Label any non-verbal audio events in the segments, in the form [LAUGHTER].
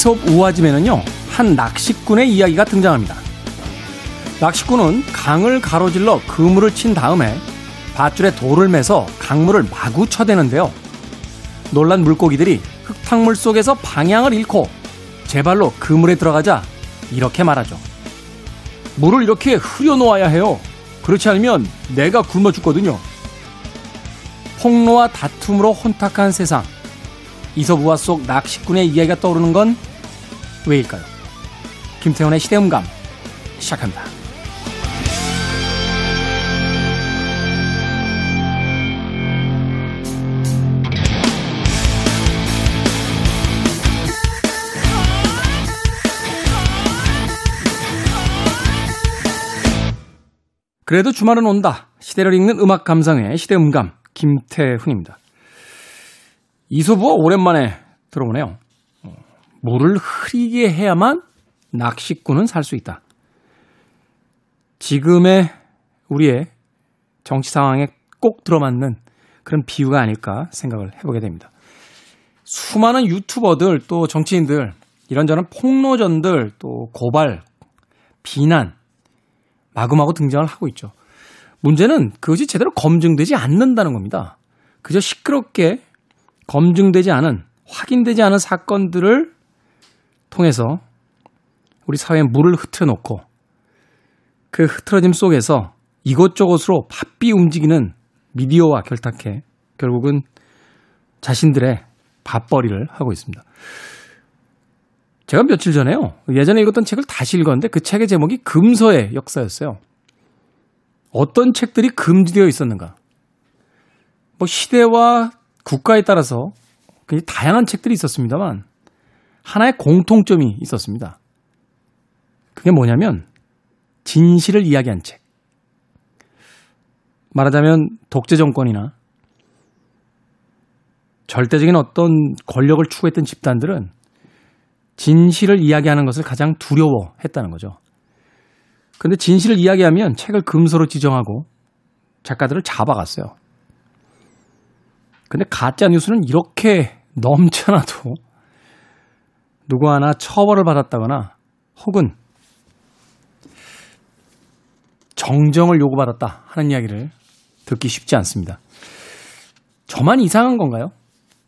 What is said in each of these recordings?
이솝 우화집에는요, 한 낚시꾼의 이야기가 등장합니다. 낚시꾼은 강을 가로질러 그물을 친 다음에 밧줄에 돌을 매서 강물을 마구 쳐대는데요. 놀란 물고기들이 흙탕물 속에서 방향을 잃고 제 발로 그물에 들어가자 이렇게 말하죠. 물을 이렇게 흐려놓아야 해요. 그렇지 않으면 내가 굶어 죽거든요. 폭로와 다툼으로 혼탁한 세상. 이서부화 속 낚시꾼의 이야기가 떠오르는 건 왜일까요? 김태훈의 시대음감 시작합니다. 그래도 주말은 온다. 시대를 읽는 음악 감상의 시대음감 김태훈입니다. 이소부가 오랜만에 들어오네요. 어, 물을 흐리게 해야만 낚시꾼은 살 수 있다. 지금의 우리의 정치 상황에 꼭 들어맞는 그런 비유가 아닐까 생각을 해보게 됩니다. 수많은 유튜버들 또 정치인들 이런저런 폭로전들 또 고발, 비난 마구마구 등장을 하고 있죠. 문제는 그것이 제대로 검증되지 않는다는 겁니다. 그저 시끄럽게 검증되지 않은, 확인되지 않은 사건들을 통해서 우리 사회에 물을 흐트려 놓고 그 흐트러짐 속에서 이것저것으로 바삐 움직이는 미디어와 결탁해 결국은 자신들의 밥벌이를 하고 있습니다. 제가 며칠 전에요. 예전에 읽었던 책을 다시 읽었는데 그 책의 제목이 금서의 역사였어요. 어떤 책들이 금지되어 있었는가? 뭐 시대와 국가에 따라서 굉장히 다양한 책들이 있었습니다만 하나의 공통점이 있었습니다. 그게 뭐냐면 진실을 이야기한 책. 말하자면 독재 정권이나 절대적인 어떤 권력을 추구했던 집단들은 진실을 이야기하는 것을 가장 두려워했다는 거죠. 근데 진실을 이야기하면 책을 금서로 지정하고 작가들을 잡아갔어요. 근데 가짜 뉴스는 이렇게 넘쳐나도 누구 하나 처벌을 받았다거나 혹은 정정을 요구받았다 하는 이야기를 듣기 쉽지 않습니다. 저만 이상한 건가요?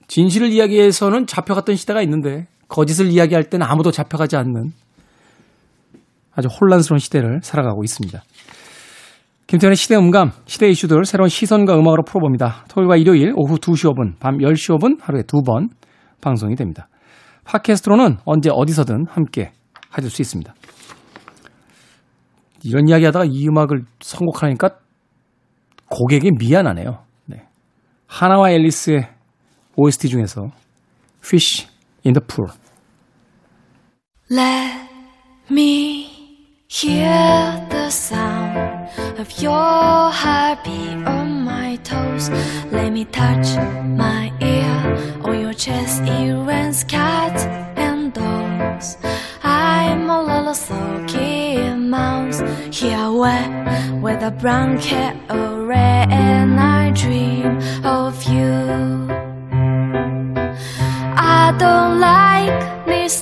진실을 이야기해서는 잡혀갔던 시대가 있는데 거짓을 이야기할 때는 아무도 잡혀가지 않는 아주 혼란스러운 시대를 살아가고 있습니다. 김태현의 시대 음감, 시대 이슈들 새로운 시선과 음악으로 풀어봅니다. 토요일과 일요일 오후 2시 5분, 밤 10시 5분 하루에 두 번 방송이 됩니다. 팟캐스트로는 언제 어디서든 함께 하실 수 있습니다. 이런 이야기 하다가 이 음악을 선곡하니까 고객이 미안하네요. 네. 하나와 앨리스의 OST 중에서 Fish in the Pool. Let me hear the sound of your heartbeat on my toes. Let me touch my ear on your chest. It rains cats and dogs. I'm a little sulky mouse here where with a blanket red and I dream of you. I don't like this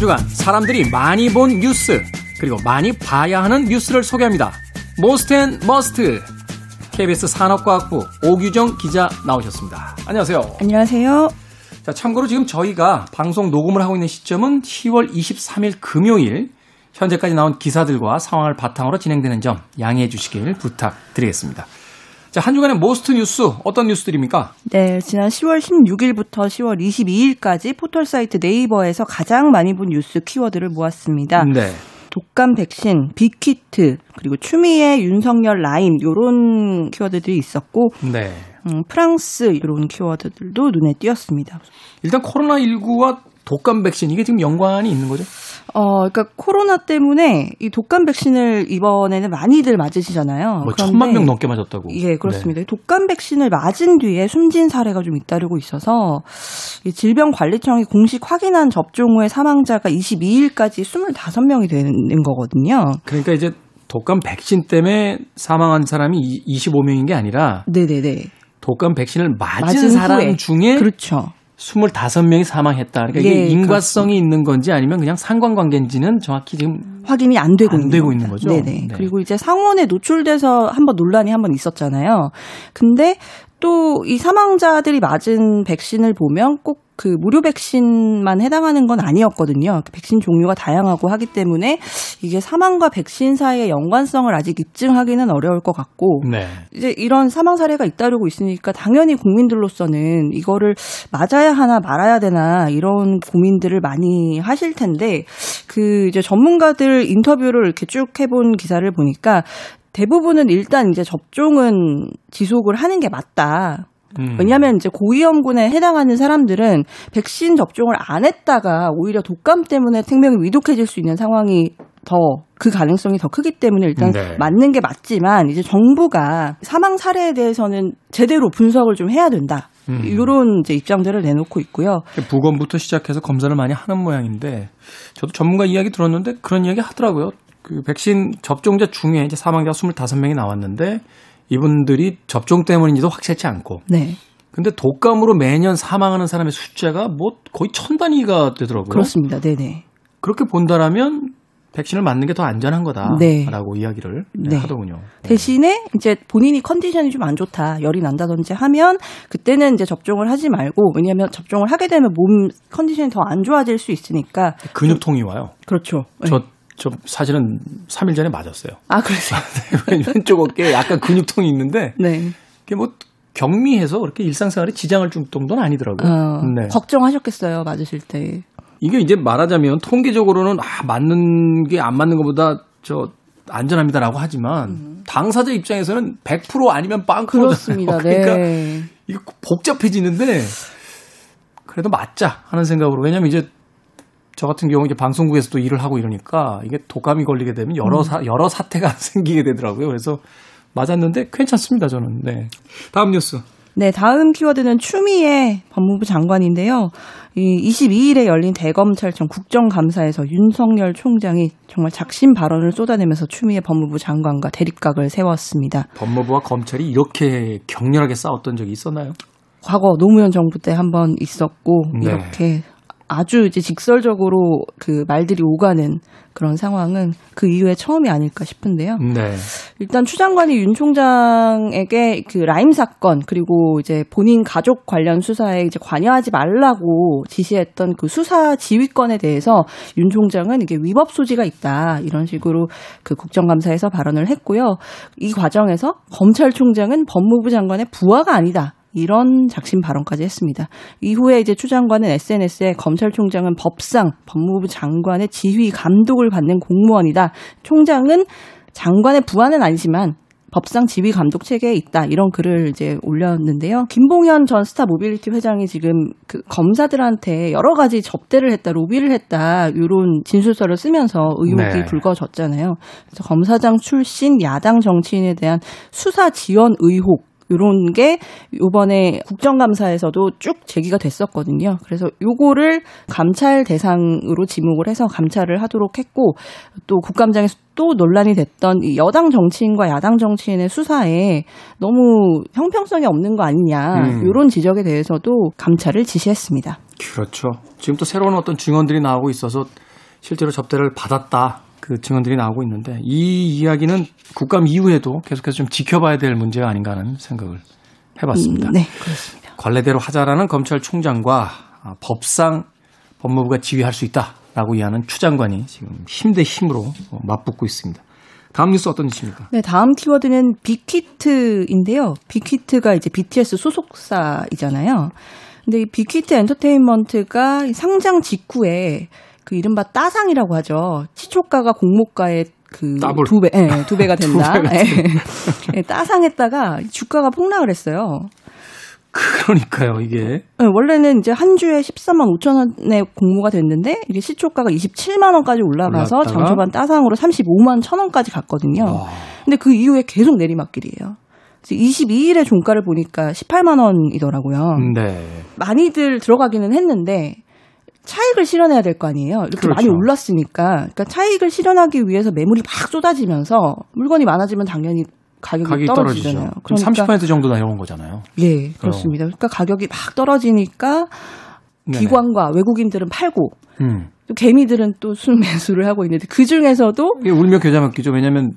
주간 사람들이 많이 본 뉴스 그리고 많이 봐야 하는 뉴스를 소개합니다. Most and Must KBS 산업과학부 오규정 기자 나오셨습니다. 안녕하세요. 안녕하세요. 자, 참고로 지금 저희가 방송 녹음을 하고 있는 시점은 10월 23일 금요일 현재까지 나온 기사들과 상황을 바탕으로 진행되는 점 양해해 주시길 부탁드리겠습니다. 자, 한 주간의 Most 뉴스 어떤 뉴스들입니까? 네, 지난 10월 16일부터 10월 22일까지 포털 사이트 네이버에서 가장 많이 본 뉴스 키워드를 모았습니다. 네. 독감 백신, 빅히트, 그리고 추미애, 윤석열 라임 요런 키워드들이 있었고 네. 음, 프랑스 이런 키워드들도 눈에 띄었습니다. 일단 코로나 19와 독감 백신 이게 지금 연관이 있는 거죠? 어, 그러니까 코로나 때문에 이 독감 백신을 이번에는 많이들 맞으시잖아요. 뭐 천만 명 넘게 맞았다고. 예, 그렇습니다. 독감 백신을 맞은 뒤에 숨진 사례가 좀 잇따르고 있어서 이 질병관리청이 공식 확인한 접종 후에 사망자가 22일까지 25명이 되는 거거든요. 그러니까 이제 독감 백신 때문에 사망한 사람이 25명인 게 아니라 네네네. 독감 백신을 맞은, 맞은 사람 후에. 중에 그렇죠. 25명이 사망했다. 그러니까 이게 예, 인과성이 있는 건지 아니면 그냥 상관관계인지는 정확히 지금 확인이 안 되고, 안 있는, 되고. 있는 거죠? 네네. 네. 그리고 이제 상온에 노출돼서 한번 논란이 한번 있었잖아요. 근데 또 이 사망자들이 맞은 백신을 보면 꼭 그 무료 백신만 해당하는 건 아니었거든요. 그 백신 종류가 다양하고 하기 때문에 이게 사망과 백신 사이의 연관성을 아직 입증하기는 어려울 것 같고 네. 이제 이런 사망 사례가 잇따르고 있으니까 당연히 국민들로서는 이거를 맞아야 하나 말아야 되나 이런 고민들을 많이 하실 텐데 그 이제 전문가들 인터뷰를 이렇게 쭉 해본 기사를 보니까 대부분은 일단 이제 접종은 지속을 하는 게 맞다. 음. 왜냐하면 이제 고위험군에 해당하는 사람들은 백신 접종을 안 했다가 오히려 독감 때문에 생명이 위독해질 수 있는 상황이 더 그 가능성이 더 크기 때문에 일단 네. 맞는 게 맞지만 이제 정부가 사망 사례에 대해서는 제대로 분석을 좀 해야 된다. 음. 이런 이제 입장들을 내놓고 있고요. 부검부터 시작해서 검사를 많이 하는 모양인데 저도 전문가 이야기 들었는데 그런 이야기 하더라고요. 그 백신 접종자 중에 이제 사망자 25명이 나왔는데 이분들이 접종 때문인지도 확실치 않고 네. 근데 독감으로 매년 사망하는 사람의 숫자가 뭐 거의 천 단위가 되더라고요. 그렇습니다. 네네. 그렇게 본다라면 백신을 맞는 게 더 안전한 거다라고 네. 이야기를 네. 하더군요. 대신에 이제 본인이 컨디션이 좀 안 좋다, 열이 난다든지 하면 그때는 이제 접종을 하지 말고 왜냐하면 접종을 하게 되면 몸 컨디션이 더 안 좋아질 수 있으니까 근육통이 와요. 그렇죠. 네. 저, 저 사실은 3일 전에 맞았어요. 아 그러세요. [LAUGHS] 왼쪽 어깨에 약간 근육통이 있는데 네. 그게 뭐 경미해서 그렇게 일상생활에 지장을 줄 정도는 아니더라고요. 어, 네. 걱정하셨겠어요, 맞으실 때. 이게 이제 말하자면 통계적으로는 아 맞는 게 안 맞는 것보다 저 안전합니다라고 하지만 당사자 입장에서는 100% 아니면 빵 그렇습니다. [LAUGHS] 그러니까 네. 이게 복잡해지는데 그래도 맞자 하는 생각으로 왜냐면 이제 저 같은 경우 이제 방송국에서도 일을 하고 이러니까 이게 독감이 걸리게 되면 여러 사, 여러 사태가 [LAUGHS] 생기게 되더라고요. 그래서 맞았는데 괜찮습니다 저는. 네. 다음 뉴스. 네, 다음 키워드는 추미애 법무부 장관인데요. 이 22일에 열린 대검찰청 국정감사에서 윤석열 총장이 정말 작심 발언을 쏟아내면서 추미애 법무부 장관과 대립각을 세웠습니다. 법무부와 검찰이 이렇게 격렬하게 싸웠던 적이 있었나요? 과거 노무현 정부 때 한 번 있었고 네. 이렇게 아주 이제 직설적으로 그 말들이 오가는 그런 상황은 그 이후에 처음이 아닐까 싶은데요. 네. 일단 추 장관이 윤 총장에게 그 라임 사건 그리고 이제 본인 가족 관련 수사에 이제 관여하지 말라고 지시했던 그 수사 지휘권에 대해서 윤 총장은 이게 위법 소지가 있다 이런 식으로 그 국정감사에서 발언을 했고요. 이 과정에서 검찰총장은 법무부 장관의 부하가 아니다. 이런 작심 발언까지 했습니다. 이후에 이제 추 장관은 SNS에 검찰총장은 법상 법무부 장관의 지휘 감독을 받는 공무원이다. 총장은 장관의 부하는 아니지만 법상 지휘 감독 체계에 있다 이런 글을 이제 올렸는데요. 김봉현 전 스타 모빌리티 회장이 지금 그 검사들한테 여러 가지 접대를 했다, 로비를 했다 이런 진술서를 쓰면서 의혹이 네. 불거졌잖아요. 그래서 검사장 출신 야당 정치인에 대한 수사 지원 의혹 요런 게 요번에 국정감사에서도 쭉 제기가 됐었거든요. 그래서 요거를 감찰 대상으로 지목을 해서 감찰을 하도록 했고 또 국감장에서 또 논란이 됐던 이 여당 정치인과 야당 정치인의 수사에 너무 형평성이 없는 거 아니냐 음. 요런 지적에 대해서도 감찰을 지시했습니다. 그렇죠. 지금 또 새로운 어떤 증언들이 나오고 있어서 실제로 접대를 받았다. 그 증언들이 나오고 있는데 이 이야기는 국감 이후에도 계속해서 좀 지켜봐야 될 문제가 아닌가 하는 생각을 해봤습니다. 음, 네, 그렇습니다. 관례대로 하자라는 검찰총장과 아, 법상 법무부가 지휘할 수 있다라고 이해하는 추 장관이 지금 힘 대 힘으로 어, 맞붙고 있습니다. 다음 뉴스 어떤 뉴스입니까? 네, 다음 키워드는 빅히트인데요. 빅히트가 이제 BTS 소속사이잖아요. 근데 이 빅히트 엔터테인먼트가 상장 직후에 그 이른바 따상이라고 하죠. 시초가가 공모가의 그 더블. 두 배, 예, [LAUGHS] 두 배가 된다. 두 예. [LAUGHS] 예, 따상했다가 주가가 폭락을 했어요. 그러니까요, 이게. 네, 원래는 이제 한 주에 14만 5천 원에 공모가 됐는데 이게 시초가가 27만 원까지 올라가서 올랐다가? 장초반 따상으로 35만 천 원까지 갔거든요. 와. 근데 그 이후에 계속 내리막길이에요. 22일에 종가를 보니까 18만 원이더라고요. 네. 많이들 들어가기는 했는데 차익을 실현해야 될 거 아니에요. 이렇게 그렇죠. 많이 올랐으니까. 그러니까 차익을 실현하기 위해서 매물이 막 쏟아지면서 물건이 많아지면 당연히 가격이, 가격이 떨어지죠. 떨어지잖아요. 그럼 30% 정도 내려온 거잖아요. 예, 그렇습니다. 그러니까 가격이 막 떨어지니까 네네. 기관과 외국인들은 팔고 음. 또 개미들은 또 순매수를 하고 있는데 그 중에서도 이게 울며 겨자 먹기죠. 왜냐하면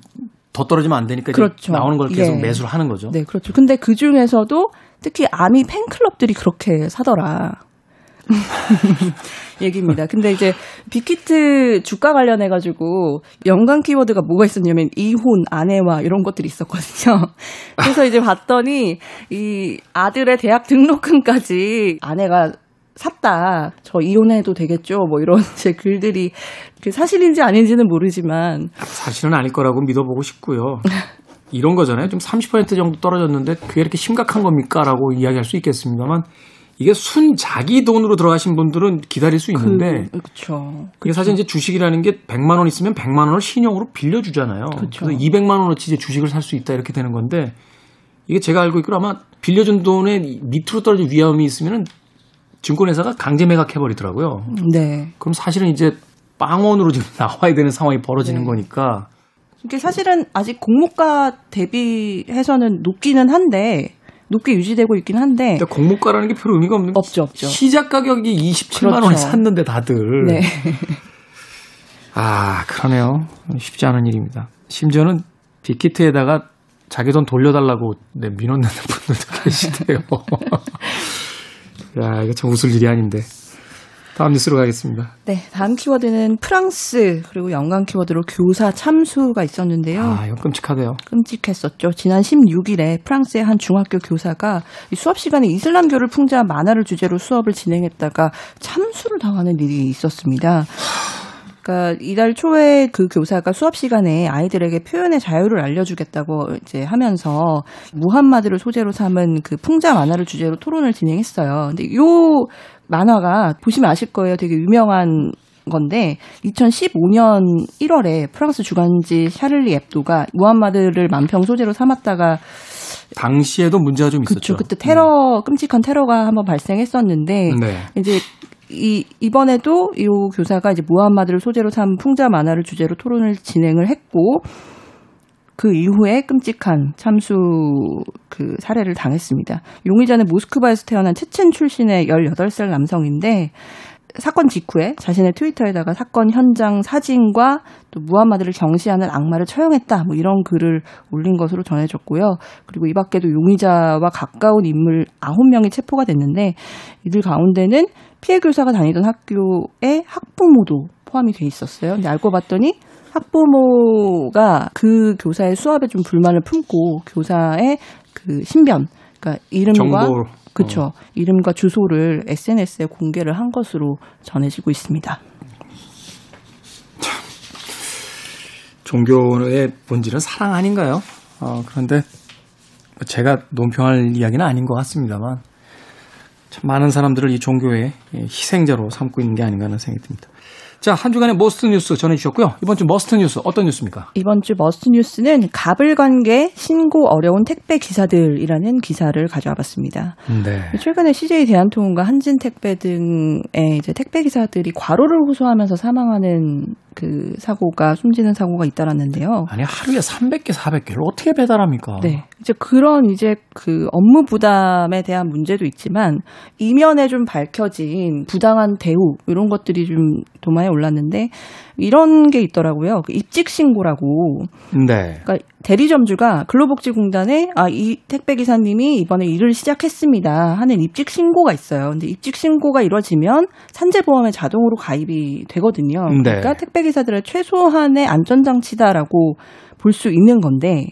더 떨어지면 안 되니까 그렇죠. 나오는 걸 계속 예. 매수를 하는 거죠. 네, 그렇죠. 근데 그 중에서도 특히 아미 팬클럽들이 그렇게 사더라. [LAUGHS] 얘기입니다. 근데 이제 빅히트 주가 관련해 가지고 연관 키워드가 뭐가 있었냐면 이혼, 아내와 이런 것들이 있었거든요. [LAUGHS] 그래서 이제 봤더니 이 아들의 대학 등록금까지 아내가 샀다. 저 이혼해도 되겠죠. 뭐 이런 [LAUGHS] 제 글들이 그 사실인지 아닌지는 모르지만 사실은 아닐 거라고 믿어보고 싶고요. 이런 거잖아요. 좀 30% 정도 떨어졌는데 그게 이렇게 심각한 겁니까? 라고 이야기할 수 있겠습니다만 이게 순 자기 돈으로 들어가신 분들은 기다릴 수 있는데 그, 그렇죠. 그게 사실 이제 주식이라는 게 100만 원 있으면 100만 원을 신용으로 빌려 주잖아요. 그렇죠. 래서 200만 원어치 이제 주식을 살 수 있다 이렇게 되는 건데 이게 제가 알고 있기로 아마 빌려준 돈에 밑으로 떨어질 위험이 있으면은 증권회사가 강제 매각해 버리더라고요. 네. 그럼 사실은 이제 빵원으로 지금 [LAUGHS] 나와야 되는 상황이 벌어지는 네. 거니까 이게 사실은 아직 공모가 대비해서는 높기는 한데 높게 유지되고 있긴 한데 그러니까 공모가라는 게별 의미가 없는 게 없죠, 없죠. 시작 가격이 27만 원에 그렇죠. 샀는데 다들 네. [LAUGHS] 아 그러네요 쉽지 않은 일입니다 심지어는 빅히트에다가 자기 돈 돌려달라고 네, 민원 내는 분들도 [LAUGHS] 계시대요 [LAUGHS] 야 이거 참 웃을 일이 아닌데 다음 뉴스로 가겠습니다 네, 다음 키워드는 프랑스 그리고 연관 키워드로 교사 참수가 있었는데요. 아 이거 끔찍하대요 끔찍했었죠. 지난 16일에 프랑스의 한 중학교 교사가 이 수업 시간에 이슬람교를 풍자한 만화를 주제로 수업을 진행했다가 참수를 당하는 일이 있었습니다. 그러니까 이달 초에 그 교사가 수업 시간에 아이들에게 표현의 자유를 알려주겠다고 이제 하면서 무함마드를 소재로 삼은 그 풍자 만화를 주제로 토론을 진행했어요. 근데 요 만화가 보시면 아실 거예요. 되게 유명한 건데 2015년 1월에 프랑스 주간지 샤를리 앱도가 무함마드를 만평 소재로 삼았다가 당시에도 문제가 좀 있었죠 그쵸 그때 테러 끔찍한 테러가 한번 발생했었는데 네. 이제 이 이번에도 이 교사가 이제 무함마드를 소재로 삼은 풍자 만화를 주제로 토론을 진행을 했고 그 이후에 끔찍한 참수 그 사례를 당했습니다. 용의자는 모스크바에서 태어난 체첸 출신의 18살 남성인데 사건 직후에 자신의 트위터에다가 사건 현장 사진과 또 무함마드를 경시하는 악마를 처형했다 뭐 이런 글을 올린 것으로 전해졌고요. 그리고 이 밖에도 용의자와 가까운 인물 9명이 체포가 됐는데 이들 가운데는 피해 교사가 다니던 학교의 학부모도 포함이 돼 있었어요. 근데 알고 봤더니 학부모가 그 교사의 수업에 좀 불만을 품고 교사의 그 신변, 그러니까 이름과 정보 그쵸 이름과 주소를 SNS에 공개를 한 것으로 전해지고 있습니다. 종교의 본질은 사랑 아닌가요? 어, 그런데 제가 논평할 이야기는 아닌 것 같습니다만 참 많은 사람들을 이 종교의 희생자로 삼고 있는 게 아닌가 하는 생각이 듭니다. 자, 한 주간의 Most 뉴스 전해주셨고요. 이번 주 Must 뉴스 어떤 뉴스입니까? 이번 주 Must 뉴스는 갑을관계 신고 어려운 택배 기사들이라는 기사를 가져와 봤습니다. 네. 최근에 CJ 대한통운과 한진택배 등의 이제 택배 기사들이 과로를 호소하면서 사망하는 그 사고가 숨지는 사고가 잇따랐는데요. 아니, 하루에 300개, 400개를 어떻게 배달합니까? 네. 이제 그런 이제 그 업무 부담에 대한 문제도 있지만 이면에 좀 밝혀진 부당한 대우 이런 것들이 좀 도마에 올랐는데 이런 게 있더라고요. 그 입직 신고라고. 네. 그러니까 대리점주가 근로복지공단에 아 이 택배 기사님이 이번에 일을 시작했습니다 하는 입직 신고가 있어요. 근데 입직 신고가 이루어지면 산재보험에 자동으로 가입이 되거든요. 네. 그러니까 택배 기사들의 최소한의 안전장치다라고 볼 수 있는 건데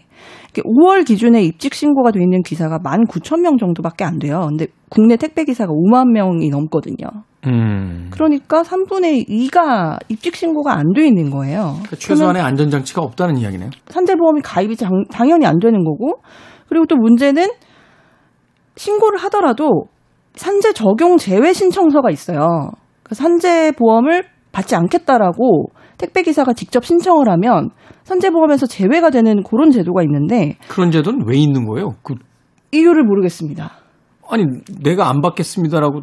5월 기준에 입직 신고가 돼 있는 기사가 19,000명 정도밖에 안 돼요. 근데 국내 택배 기사가 5만 명이 넘거든요. 음. 그러니까 3분의 2가 입직 신고가 안 돼 있는 거예요. 그러니까 최소한의 안전 장치가 없다는 이야기네요. 산재보험이 가입이 장- 당연히 안 되는 거고 그리고 또 문제는 신고를 하더라도 산재 적용 제외 신청서가 있어요. 그 산재 보험을 받지 않겠다라고 택배 기사가 직접 신청을 하면 산재 보험에서 제외가 되는 그런 제도가 있는데 그런 제도는 왜 있는 거예요? 그 이유를 모르겠습니다. 아니 내가 안 받겠습니다라고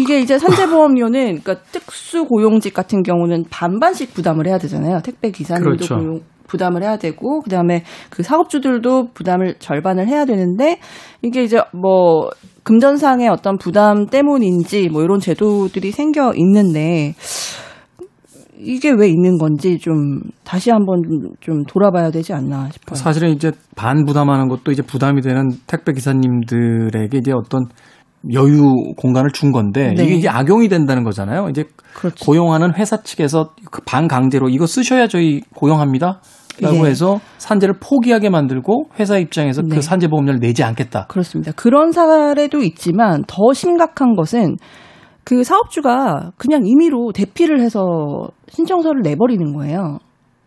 이게 이제 산재보험료는 그러니까 특수 고용직 같은 경우는 반반씩 부담을 해야 되잖아요. 택배 기사님도 그렇죠. 고용 부담을 해야 되고 그다음에 그 사업주들도 부담을 절반을 해야 되는데 이게 이제 뭐 금전상의 어떤 부담 때문인지 뭐 이런 제도들이 생겨 있는데 이게 왜 있는 건지 좀 다시 한번 좀 돌아봐야 되지 않나 싶어요. 사실은 이제 반 부담하는 것도 이제 부담이 되는 택배 기사님들에게 이제 어떤 여유 공간을 준 건데 네. 이게 이제 악용이 된다는 거잖아요. 이제 그렇죠. 고용하는 회사 측에서 그 반강제로 이거 쓰셔야 저희 고용합니다. 라고 예. 해서 산재를 포기하게 만들고 회사 입장에서 네. 그 산재 보험료를 내지 않겠다. 그렇습니다. 그런 사례도 있지만 더 심각한 것은 그 사업주가 그냥 임의로 대피를 해서 신청서를 내버리는 거예요.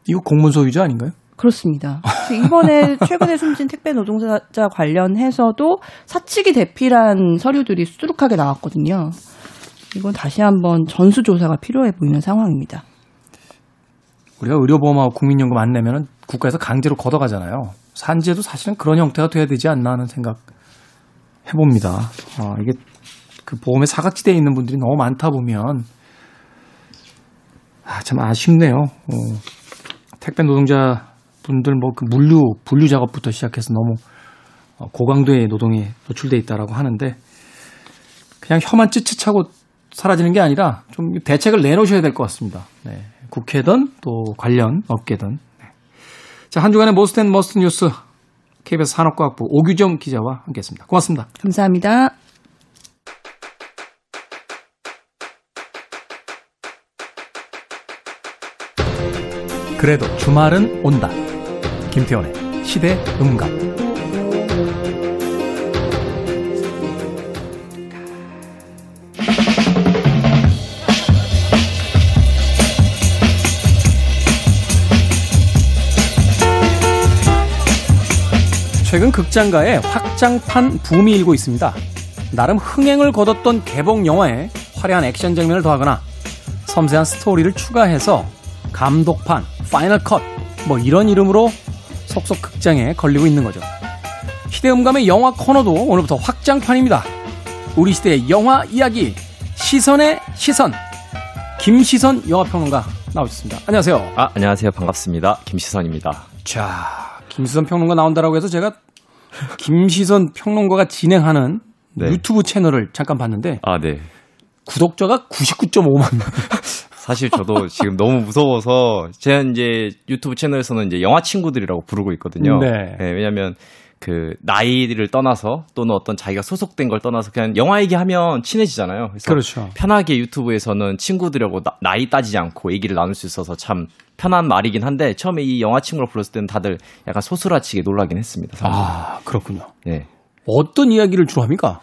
이거 공문 소유자 아닌가요? 그렇습니다. 이번에 [LAUGHS] 최근에 숨진 택배 노동자 관련해서도 사측이 대피란 서류들이 수두룩하게 나왔거든요. 이건 다시 한번 전수조사가 필요해 보이는 상황입니다. 우리가 의료보험하고 국민연금 안 내면은 국가에서 강제로 걷어가잖아요. 산재도 사실은 그런 형태가 돼야 되지 않나 하는 생각 해봅니다. 아, 이게 그 보험에 사각지대에 있는 분들이 너무 많다 보면 아, 참 아쉽네요. 어, 택배 노동자 분들 뭐 그 물류 분류 작업부터 시작해서 너무 어, 고강도의 노동에 노출돼 있다라고 하는데 그냥 혀만 찌릿하고 사라지는 게 아니라 좀 대책을 내놓으셔야 될 것 같습니다. 네. 국회든 또 관련 업계든. 네. 자, 한 주간의 Most and Must 뉴스 KBS 산업과학부 오규정 기자와 함께했습니다. 고맙습니다. 감사합니다. 그래도 주말은 온다. 김태원의 시대 음감. 최근 극장가에 확장판 붐이 일고 있습니다. 나름 흥행을 거뒀던 개봉 영화에 화려한 액션 장면을 더하거나 섬세한 스토리를 추가해서 감독판, final cut, 뭐 이런 이름으로 속속 극장에 걸리고 있는 거죠. 시대음감의 영화 코너도 오늘부터 확장판입니다. 우리 시대의 영화 이야기, 시선의 시선. 김시선 영화평론가 나오셨습니다. 안녕하세요. 아, 안녕하세요. 반갑습니다. 김시선입니다. 자, 김시선 평론가 나온다라고 해서 제가 김시선 평론가가 진행하는 네. 유튜브 채널을 잠깐 봤는데 아, 네. 구독자가 99.5만 명. [LAUGHS] 사실 저도 지금 너무 무서워서 제가 이제 유튜브 채널에서는 이제 영화 친구들이라고 부르고 있거든요. 네. 왜냐면 그 나이를 떠나서 또는 어떤 자기가 소속된 걸 떠나서 그냥 영화 얘기하면 친해지잖아요. 그래서 그렇죠. 편하게 유튜브에서는 친구들하고 나, 나이 따지지 않고 얘기를 나눌 수 있어서 참 편한 말이긴 한데 처음에 이 영화 친구로 불렀을 때는 다들 약간 소스라치게 놀라긴 했습니다. 사실. 아, 그렇군요. 네. 어떤 이야기를 주로 합니까?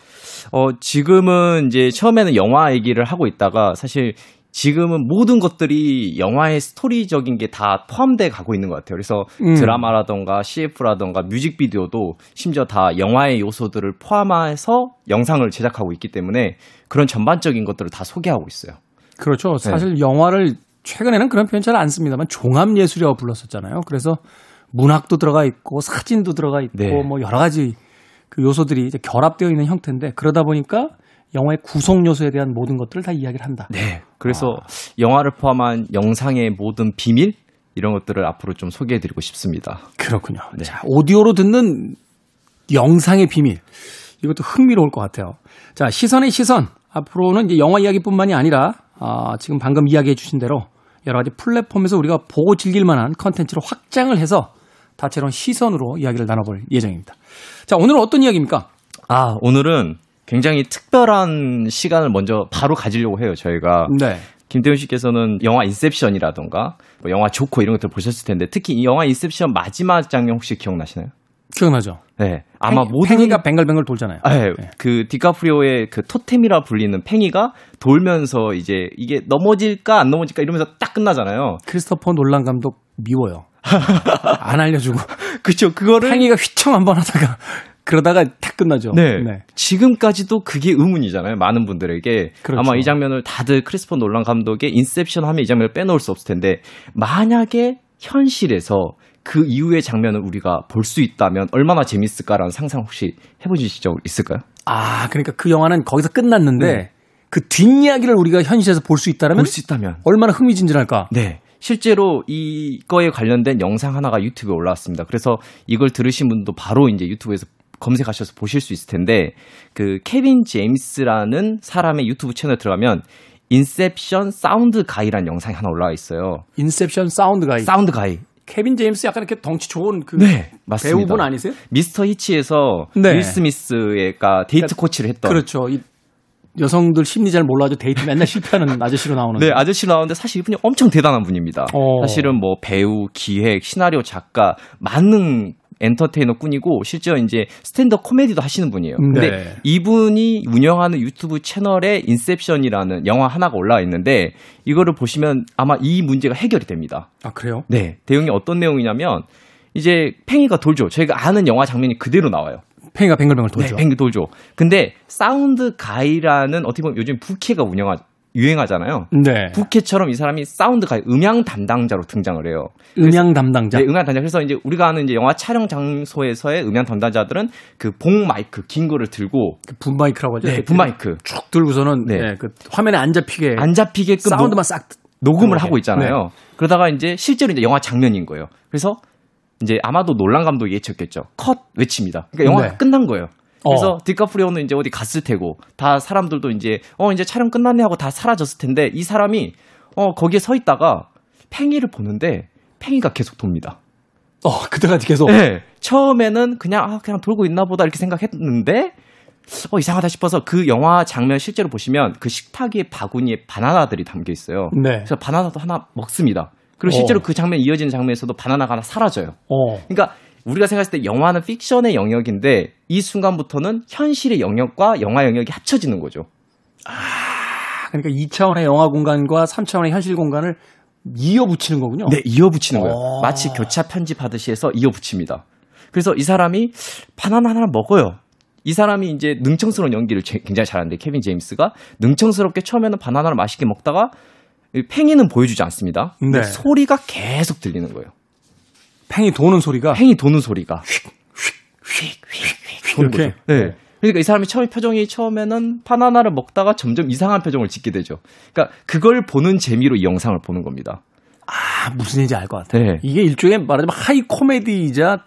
어, 지금은 이제 처음에는 영화 얘기를 하고 있다가 사실 지금은 모든 것들이 영화의 스토리적인 게 다 포함돼 가고 있는 것 같아요. 그래서 음. 드라마라던가 CF라던가 뮤직비디오도 심지어 다 영화의 요소들을 포함해서 영상을 제작하고 있기 때문에 그런 전반적인 것들을 다 소개하고 있어요. 그렇죠. 네. 사실 영화를 최근에는 그런 표현 잘 안 씁니다만 종합예술이라고 불렀었잖아요. 그래서 문학도 들어가 있고 사진도 들어가 있고 네. 뭐 여러 가지 그 요소들이 이제 결합되어 있는 형태인데 그러다 보니까 영화의 구성 요소에 대한 모든 것들을 다 이야기를 한다. 네. 그래서 영화를 포함한 영상의 모든 비밀 이런 것들을 앞으로 좀 소개해드리고 싶습니다. 그렇군요. 네. 자, 오디오로 듣는 영상의 비밀. 이것도 흥미로울 것 같아요. 자, 시선의 시선. 앞으로는 이제 영화 이야기뿐만이 아니라 아, 지금 방금 이야기해 주신 대로 여러 가지 플랫폼에서 우리가 보고 즐길 만한 컨텐츠로 확장을 해서 다채로운 시선으로 이야기를 나눠볼 예정입니다. 자, 오늘은 어떤 이야기입니까? 아, 오늘은 굉장히 특별한 시간을 먼저 바로 가지려고 해요, 저희가. 네. 김태훈 씨께서는 영화 인셉션이라던가 뭐 영화 조커 이런 것들 보셨을 텐데 특히 이 영화 인셉션 마지막 장면 혹시 기억나시나요? 기억나죠? 네. 아마 팽이- 모든 팽이가 뱅글뱅글 돌잖아요. 아, 네. 네. 그 디카프리오의 그 토템이라 불리는 팽이가 돌면서 이제 이게 넘어질까 안 넘어질까 이러면서 딱 끝나잖아요. 크리스토퍼 놀란 감독 미워요. [LAUGHS] 안 알려주고 그렇죠. 그거를 팽이가 휘청 한번 하다가 그러다가 탁 끝나죠. 네. 지금까지도 그게 의문이잖아요. 많은 분들에게. 그렇죠. 아마 이 장면을 다들 크리스토퍼 놀란 감독의 인셉션 하면 이 장면을 빼놓을 수 없을 텐데 만약에 현실에서 그 이후의 장면을 우리가 볼 수 있다면 얼마나 재밌을까라는 상상 혹시 해보신 적 있을까요? 아, 그러니까 그 영화는 거기서 끝났는데 네. 그 뒷이야기를 우리가 현실에서 볼 수 있다면 볼 수 있다면. 얼마나 흥미진진할까? 네. 실제로 이거에 관련된 영상 하나가 유튜브에 올라왔습니다. 그래서 이걸 들으신 분도 바로 이제 유튜브에서 검색하셔서 보실 수 있을 텐데 그 케빈 제임스라는 사람의 유튜브 채널 들어가면 Inception Sound Guy라는 영상이 하나 올라와 있어요. Inception Sound Guy. Sound Guy. 케빈 제임스 약간 이렇게 덩치 좋은 그 네. 배우분 아니세요? 미스터 히치에서 네. 윌 스미스가 데이트 코치를 했던 그렇죠. 이 여성들 심리 잘 몰라도 데이트 맨날 실패하는 [LAUGHS] 아저씨로 나오는. 네, 아저씨 나오는데 사실 이분이 엄청 대단한 분입니다. 어. 사실은 뭐 배우, 기획, 시나리오 작가, 많은 엔터테이너 꾼이고 실제로 이제 stand-up 코미디도 하시는 분이에요. 근데 네. 이분이 운영하는 유튜브 채널에 인셉션이라는 영화 하나가 올라와 있는데 이거를 보시면 아마 이 문제가 해결이 됩니다. 아 그래요? 네, 내용이 어떤 내용이냐면 이제 팽이가 돌죠. 저희가 아는 영화 장면이 그대로 나와요. 팽이가 뱅글뱅글 돌죠. 네, 팽이 돌죠. 근데 sound guy라는 어떻게 보면 요즘 부캐가 운영하 유행하잖아요. 네. 부캐처럼 이 사람이 sound guy 음향 담당자로 등장을 해요. 음향 담당자. 네, 음향 담당자. 그래서 이제 우리가 아는 이제 영화 촬영 장소에서의 음향 담당자들은 그 봉 마이크 긴 거를 들고 그 분 마이크라고 하죠. 네, 분 마이크 쭉 들고서는 네. 네, 그 화면에 안 잡히게 안 잡히게끔 사운드만 싹 녹음을. 하고 있잖아요. 그러다가 이제 실제로 이제 영화 장면인 거예요. 그래서 이제 아마도 놀란 감독이 예측했겠죠. 컷 외칩니다. 그러니까 영화가 네. 끝난 거예요. 그래서 어. 디카프리오는 이제 어디 갔을 테고 다 사람들도 이제 어 이제 촬영 끝났네 하고 다 사라졌을 텐데 이 사람이 어 거기에 서 있다가 팽이를 보는데 팽이가 계속 돕니다. 어, 그때가 계속 네. 처음에는 그냥 아 그냥 돌고 있나 보다 이렇게 생각했는데 어 이상하다 싶어서 그 영화 장면 실제로 보시면 그 식탁 위에 바구니에 바나나들이 담겨 있어요. 네. 그래서 바나나도 하나 먹습니다. 그리고 실제로 어. 그 장면 이어지는 장면에서도 바나나가 하나 사라져요. 어. 그러니까 우리가 생각했을 때 영화는 픽션의 영역인데 이 순간부터는 현실의 영역과 영화 영역이 합쳐지는 거죠. 그러니까 2차원의 영화 공간과 3차원의 현실 공간을 이어붙이는 거군요. 네, 이어붙이는 거예요. 어. 마치 교차 편집하듯이 해서 이어붙입니다. 그래서 이 사람이 바나나 하나 먹어요. 이 사람이 이제 능청스러운 연기를 제- 굉장히 잘하는데 케빈 제임스가 능청스럽게 처음에는 바나나를 맛있게 먹다가 이 팽이는 보여주지 않습니다. 근데 네. 소리가 계속 들리는 거예요. 팽이 도는 소리가 팽이 도는 소리가 도는 이렇게? 거죠. 네. 그러니까 이 사람이 처음 표정이 처음에는 바나나를 먹다가 점점 이상한 표정을 짓게 되죠. 그러니까 그걸 보는 재미로 이 영상을 보는 겁니다. 아, 무슨 얘기인지 알 것 같아요. 네. 이게 일종의 말하자면 하이 코미디이자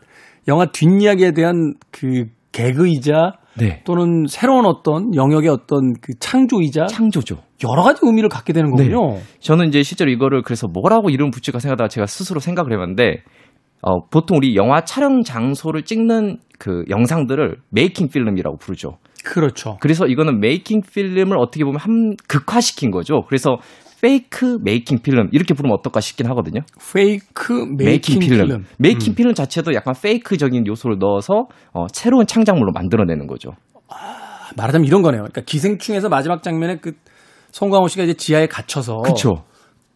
영화 뒷이야기에 대한 그 개그이자 네. 또는 새로운 어떤 영역의 어떤 그 창조이자 창조죠. 여러 가지 의미를 갖게 되는 거군요. 저는 이제 실제로 이거를 그래서 뭐라고 이름 붙일까 생각하다가 제가 스스로 생각을 해봤는데 어, 보통 우리 영화 촬영 장소를 찍는 그 영상들을 making film이라고 부르죠. 그렇죠. 그래서 이거는 making film을 어떻게 보면 한 극화시킨 거죠. 그래서 fake making film 이렇게 부르면 어떨까 싶긴 하거든요. fake 메이킹, 필름. 메이킹 필름 자체도 약간 페이크적인 요소를 넣어서 어, 새로운 창작물로 만들어내는 거죠. 말하자면 이런 거네요. 그러니까 기생충에서 마지막 장면에 그 송강호 씨가 이제 지하에 갇혀서 그렇죠.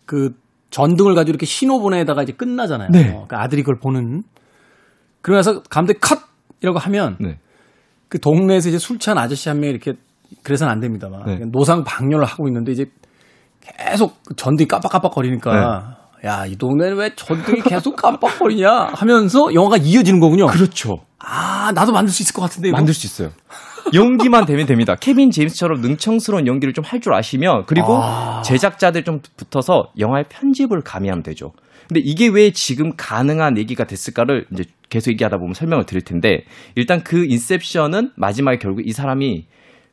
그 전등을 가지고 이렇게 신호 보내다가 이제 끝나잖아요. 네. 그러니까 아들이 그걸 보는. 그러면서 감독이 컷 이라고 하면 네. 그 동네에서 이제 술 취한 아저씨 한 명이 이렇게 그래서는 안 됩니다만 네. 노상 방뇨를 하고 있는데 이제 계속 그 전등이 깜빡깜빡거리니까 네. 야이 동네는 왜 전등이 계속 깜빡거리냐 하면서 영화가 이어지는 거군요. 그렇죠. 아 나도 만들 수 있을 것 같은데 이거? 만들 수 있어요. 연기만 되면 됩니다. 케빈 제임스처럼 능청스러운 연기를 좀 할 줄 아시면 그리고 아. 제작자들 좀 붙어서 영화의 편집을 가미하면 되죠. 근데 이게 왜 지금 가능한 얘기가 됐을까를 이제 계속 얘기하다 보면 설명을 드릴 텐데 일단 그 인셉션은 마지막에 결국 이 사람이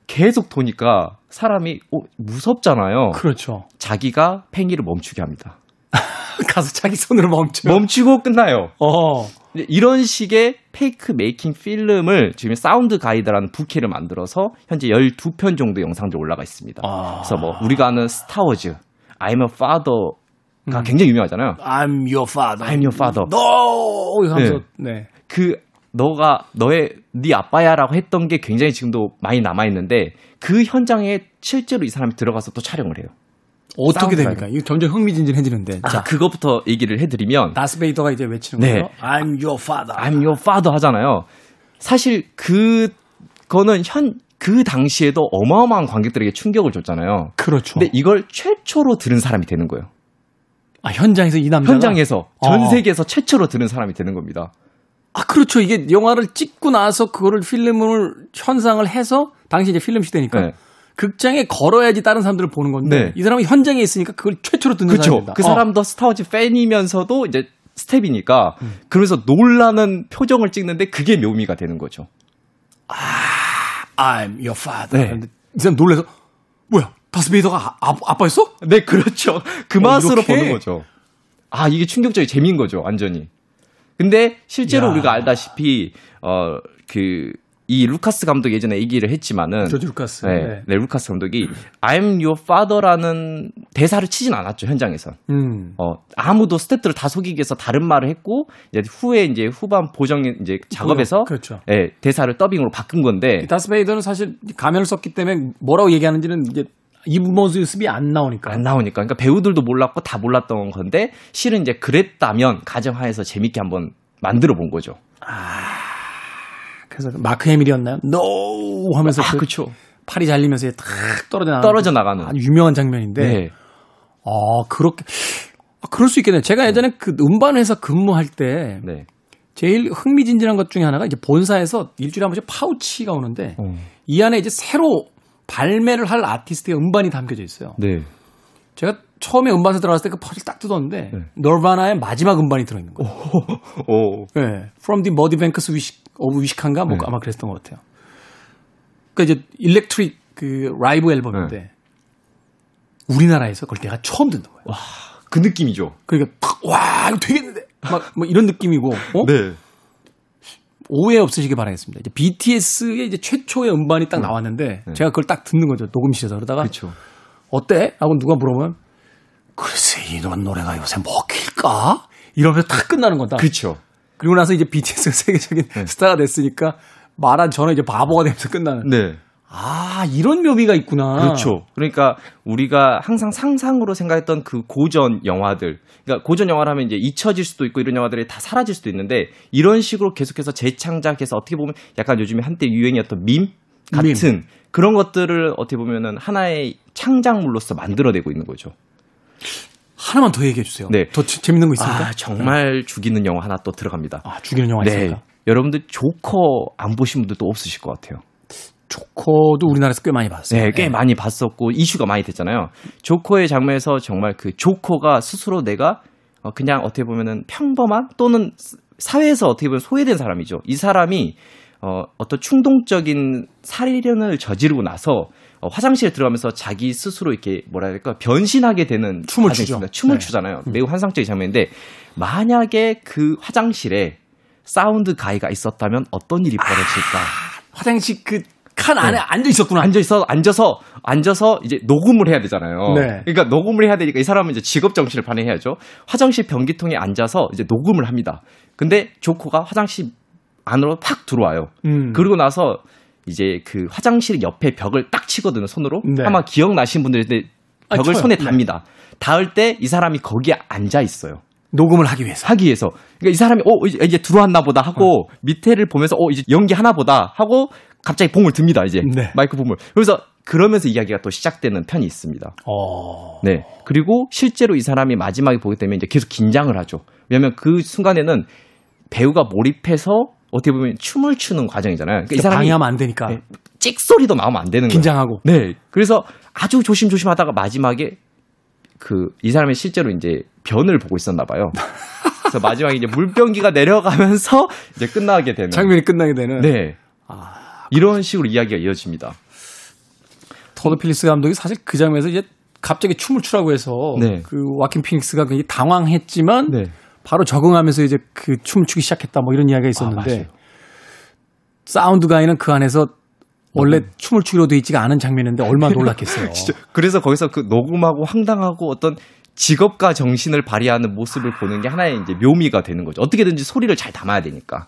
계속 도니까 사람이 어, 무섭잖아요. 그렇죠. 자기가 팽이를 멈추게 합니다. [LAUGHS] 가서 자기 손으로 멈춰. 멈추고 끝나요. 어. 이런 식의 페이크 메이킹 필름을 지금 Sound Guy라는 부캐를 만들어서 현재 12편 정도 영상들 올라가 있습니다. 아. 그래서 뭐 우리가 아는 스타워즈, I'm a father가 굉장히 유명하잖아요. I'm your father. I'm your father. No. 하면서 네. 그 너가 너의 네 아빠야라고 했던 게 굉장히 지금도 많이 남아 있는데 그 현장에 실제로 이 사람이 들어가서 또 촬영을 해요. 어떻게 됩니까? 이거 점점 흥미진진해지는데. 자, 자, 그거부터 얘기를 해드리면 다스베이더가 이제 외치는 네. 거죠. I'm your father. I'm your father 하잖아요. 사실 그 그거는 현 그 당시에도 어마어마한 관객들에게 충격을 줬잖아요. 그렇죠. 근데 이걸 최초로 들은 사람이 되는 거예요. 아, 현장에서 이 남자가 현장에서 전 어. 세계에서 최초로 들은 사람이 되는 겁니다. 아, 그렇죠. 이게 영화를 찍고 나서 그거를 필름을 현상을 해서 당시 이제 필름 시대니까 네. 극장에 걸어야지 다른 사람들을 보는 건데 네. 이 사람은 현장에 있으니까 그걸 최초로 듣는 그렇죠. 사람이다. 그 사람도 스타워즈 팬이면서도 이제 스텝이니까 음. 그러면서 놀라는 표정을 찍는데 그게 묘미가 되는 거죠. I'm your father. 네. 이 사람 놀래서 뭐야? 다스베이더가 아, 아, 빠였어 네, 그렇죠. 그 어, 맛으로 이렇게? 보는 거죠. 아, 이게 충격적인 재미인 거죠, 완전히. 근데 실제로 야. 우리가 알다시피 어그 이 루카스 감독이 예전에 얘기를 했지만은 조지 루카스. 네, 네. 네, 루카스 감독이 I'm your father라는 대사를 치진 않았죠, 현장에서. 음. 어, 아무도 스태프들을 다 속이기 위해서 다른 말을 했고, 이제 후에 이제 후반 보정 이제 작업에서 그렇죠. 예, 대사를 더빙으로 바꾼 건데, 다스베이더는 사실 가면을 썼기 때문에 뭐라고 얘기하는지는 이제 이 모습이 안 나오니까. 안 나오니까. 그러니까 배우들도 몰랐고 다 몰랐던 건데, 실은 이제 그랬다면 가정하에서 재밌게 한번 만들어 본 거죠. 그 래서 마크 해밀이었나요? No 하면서 아, 그 그쵸. 팔이 잘리면서 탁 떨어져 나가는 떨어져 나가는. 아주 유명한 장면인데. 네. 아, 그렇게 아, 그럴 수 있겠네요. 제가 예전에 그 음반 회사 근무할 때 네. 제일 흥미진진한 것 중에 하나가 이제 본사에서 일주일에 한 번씩 파우치가 오는데 어. 이 안에 이제 새로 발매를 할 아티스트의 음반이 담겨져 있어요. 네. 제가 처음에 음반사 들어갔을 때 그 퍼즐 딱 뜯었는데 네. 널바나의 마지막 음반이 들어있는 거예요. [LAUGHS] 오. 네. From the Muddy Banks Wish, of Wishkan가 뭐 네. 아마 그랬던 것 같아요. 그러니까 이제 일렉트릭 그 라이브 앨범인데 네. 우리나라에서 그걸 내가 처음 듣는 거예요. 그 느낌이죠. 그러니까 탁, 와 이거 되겠는데 막 뭐 이런 느낌이고 어? 네. 오해 없으시길 바라겠습니다. 이제 BTS의 이제 최초의 음반이 딱 나왔는데 제가 그걸 딱 듣는 거죠 녹음실에서 그러다가 네. 그렇죠. 어때? 하고 누가 물어보면 글쎄 이런 노래가 요새 먹힐까? 이러면서 딱 끝나는 거다. 그렇죠. 그리고 나서 이제 BTS가 세계적인 스타가 됐으니까 말한 저는 이제 바보가 되면서 끝나는. 네. 아 이런 묘미가 있구나. 그렇죠. 그러니까 우리가 항상 상상으로 생각했던 그 고전 영화들, 그러니까 고전 영화라면 이제 잊혀질 수도 있고 이런 영화들이 다 사라질 수도 있는데 이런 식으로 계속해서 재창작해서 어떻게 보면 약간 요즘에 한때 유행이었던 밈 같은 그런 것들을 어떻게 보면은 하나의 창작물로서 만들어내고 있는 거죠. 하나만 더 얘기해 주세요. 네. 더 재- 재밌는 거 있습니까? 아 정말 죽이는 영화 하나 또 들어갑니다. 아, 죽이는 영화 네. 있습니까? 여러분들 조커 안 보신 분들도 없으실 것 같아요. 조커도 우리나라에서 꽤 많이 봤어요. 네, 꽤 많이 봤었고 이슈가 많이 됐잖아요. 조커의 장면에서 정말 그 조커가 스스로 내가 어, 그냥 어떻게 보면은 평범한 또는 사회에서 어떻게 보면 소외된 사람이죠. 이 사람이 어, 어떤 충동적인 살인을 저지르고 나서 어, 화장실에 들어가면서 자기 스스로 이렇게 뭐라 해야 될까 변신하게 되는 춤을 추죠. 있습니다. 춤을 네. 추잖아요. 매우 환상적인 장면인데 만약에 그 화장실에 사운드 가이가 있었다면 어떤 일이 벌어질까? 화장실 그 칸 안에 앉아 있었구나. 앉아 있어 앉아서 앉아서 이제 녹음을 해야 되잖아요. 네. 그러니까 녹음을 해야 되니까 이 사람은 이제 직업 정신을 발휘해야죠. 화장실 변기통에 앉아서 이제 녹음을 합니다. 근데 조코가 화장실 안으로 팍 들어와요. 음. 그러고 나서 이제 그 화장실 옆에 벽을 딱 치거든요, 손으로. 네. 아마 기억나신 분들인데 아, 벽을 쳐요. 손에 네. 답니다. 닿을 때 이 사람이 거기에 앉아 있어요. 녹음을 하기 위해서. 하기 위해서. 그러니까 이 사람이 어 이제, 들어왔나 보다 하고 밑에를 보면서 어 이제 연기 하나 보다 하고 갑자기 봉을 듭니다 이제 네. 마이크 봉을. 그래서 그러면서 이야기가 또 시작되는 편이 있습니다. 어. 네. 그리고 실제로 이 사람이 마지막에 보기 때문에 이제 계속 긴장을 하죠. 왜냐하면 그 순간에는 배우가 몰입해서 어떻게 보면 춤을 추는 과정이잖아요. 그러니까 이 사람이 방해하면 안 되니까. 네, 찍 소리도 나오면 안 되는 거예요. 긴장하고. 네. 그래서 아주 조심조심 하다가 마지막에 그 이 사람이 실제로 이제 변을 보고 있었나 봐요. [LAUGHS] 그래서 마지막에 이제 물병기가 내려가면서 이제 끝나게 되는. 장면이 끝나게 되는. 네. 이런 식으로 이야기가 이어집니다. 토드 필립스 감독이 사실 그 장면에서 이제 갑자기 춤을 추라고 해서 네. 그 와킨 피닉스가 굉장히 당황했지만 네. 바로 적응하면서 이제 그 춤을 추기 시작했다 뭐 이런 이야기가 아, 있었는데 맞아요. Sound Guy는 그 안에서 원래 춤을 추기로 돼 있지가 않은 장면인데 얼마나 놀랐겠어요. [LAUGHS] 그래서 거기서 그 녹음하고 황당하고 어떤 직업가 정신을 발휘하는 모습을 보는 게 하나의 이제 묘미가 되는 거죠. 어떻게든지 소리를 잘 담아야 되니까.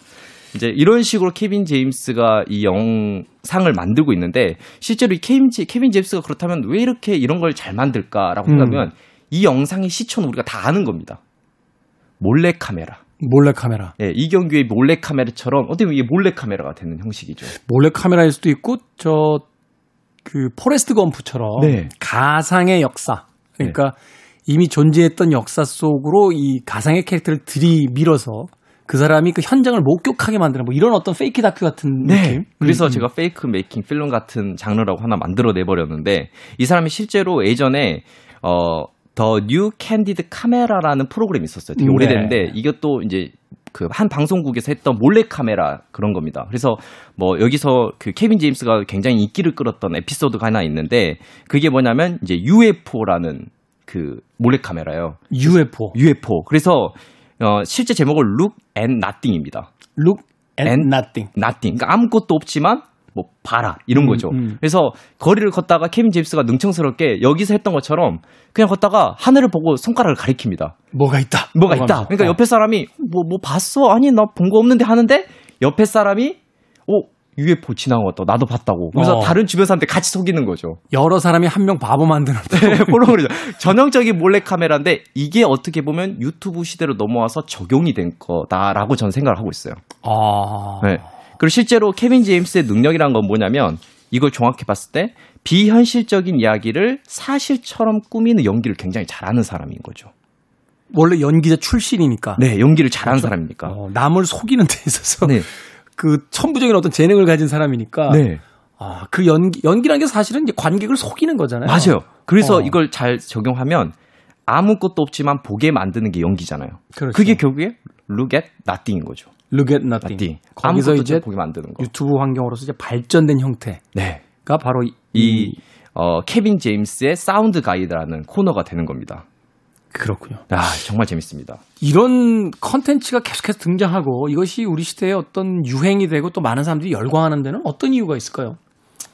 이제 이런 식으로 케빈 제임스가 이 영상을 만들고 있는데 실제로 이 케빈, 제- 케빈 제임스가 그렇다면 왜 이렇게 이런 걸 잘 만들까라고 음. 한다면 이 영상의 시초는 우리가 다 아는 겁니다. 몰래 카메라. 몰래 카메라. 예, 이경규의 몰래 카메라처럼 어떻게 보면 이게 몰래 카메라가 되는 형식이죠. 몰래 카메라일 수도 있고 저 그 포레스트 검프처럼 네. 가상의 역사. 그러니까 이미 존재했던 역사 속으로 이 가상의 캐릭터를 들이밀어서 그 사람이 그 현장을 목격하게 만드는 뭐 이런 어떤 페이크 다큐 같은 느낌. 그래서 음, 제가 페이크 메이킹 필름 같은 장르라고 하나 만들어 내버렸는데 이 사람이 실제로 예전에 어, The New Candid Camera라는 프로그램이 있었어요. 되게 네. 오래됐는데 이것도 이제 그한 방송국에서 했던 몰래 카메라 그런 겁니다. 그래서 뭐 여기서 그 케빈 제임스가 굉장히 인기를 끌었던 에피소드가 하나 있는데 그게 뭐냐면 이제 UFO라는 그 몰래 카메라예요. UFO. UFO. 그래서 어 실제 제목은 Look and Nothing입니다. Look and, And- nothing. nothing. 그러니까 아무것도 없지만 뭐 봐라 이런 음, 거죠. 음. 그래서 거리를 걷다가 케빈 제임스가 능청스럽게 여기서 했던 것처럼 그냥 걷다가 하늘을 보고 손가락을 가리킵니다. 뭐가 있다. 뭐가 있다. 하면서. 그러니까 어. 옆에 사람이 뭐뭐 봤어? 아니 나 본 거 없는데 하는데 옆에 사람이 어 UFO 같다. 나도 봤다고. 그래서 어. 다른 주변 사람들 같이 속이는 거죠. 여러 사람이 한 명 바보 만드는 [LAUGHS] 그런 거죠. 전형적인 몰래 카메라인데 이게 어떻게 보면 유튜브 시대로 넘어와서 적용이 된 거다라고 저는 생각을 하고 있어요. 아. 네. 그리고 실제로 케빈 제임스의 능력이란 건 뭐냐면 이걸 종합해 봤을 때 비현실적인 이야기를 사실처럼 꾸미는 연기를 굉장히 잘하는 사람인 거죠. 원래 연기자 출신이니까. 네, 연기를 잘하는 사람이니까. 어, 남을 속이는 데 있어서 네. 그 천부적인 어떤 재능을 가진 사람이니까 네. 아, 그 연기 연기라는 게 사실은 이제 관객을 속이는 거잖아요. 맞아요. 그래서 어. 이걸 잘 적용하면 아무것도 없지만 보게 만드는 게 연기잖아요. 그렇죠. 그게 결국에 look at nothing인 거죠. Look at nothing. 거기서 이제 보게 만드는 거. 유튜브 환경으로서 이제 발전된 형태가 네. 바로 이, 이 어, 케빈 제임스의 Sound Guy라는 코너가 되는 겁니다. 그렇군요. 아, 정말 재밌습니다. 이런 컨텐츠가 계속해서 등장하고 이것이 우리 시대의 어떤 유행이 되고 또 많은 사람들이 열광하는 데는 어떤 이유가 있을까요?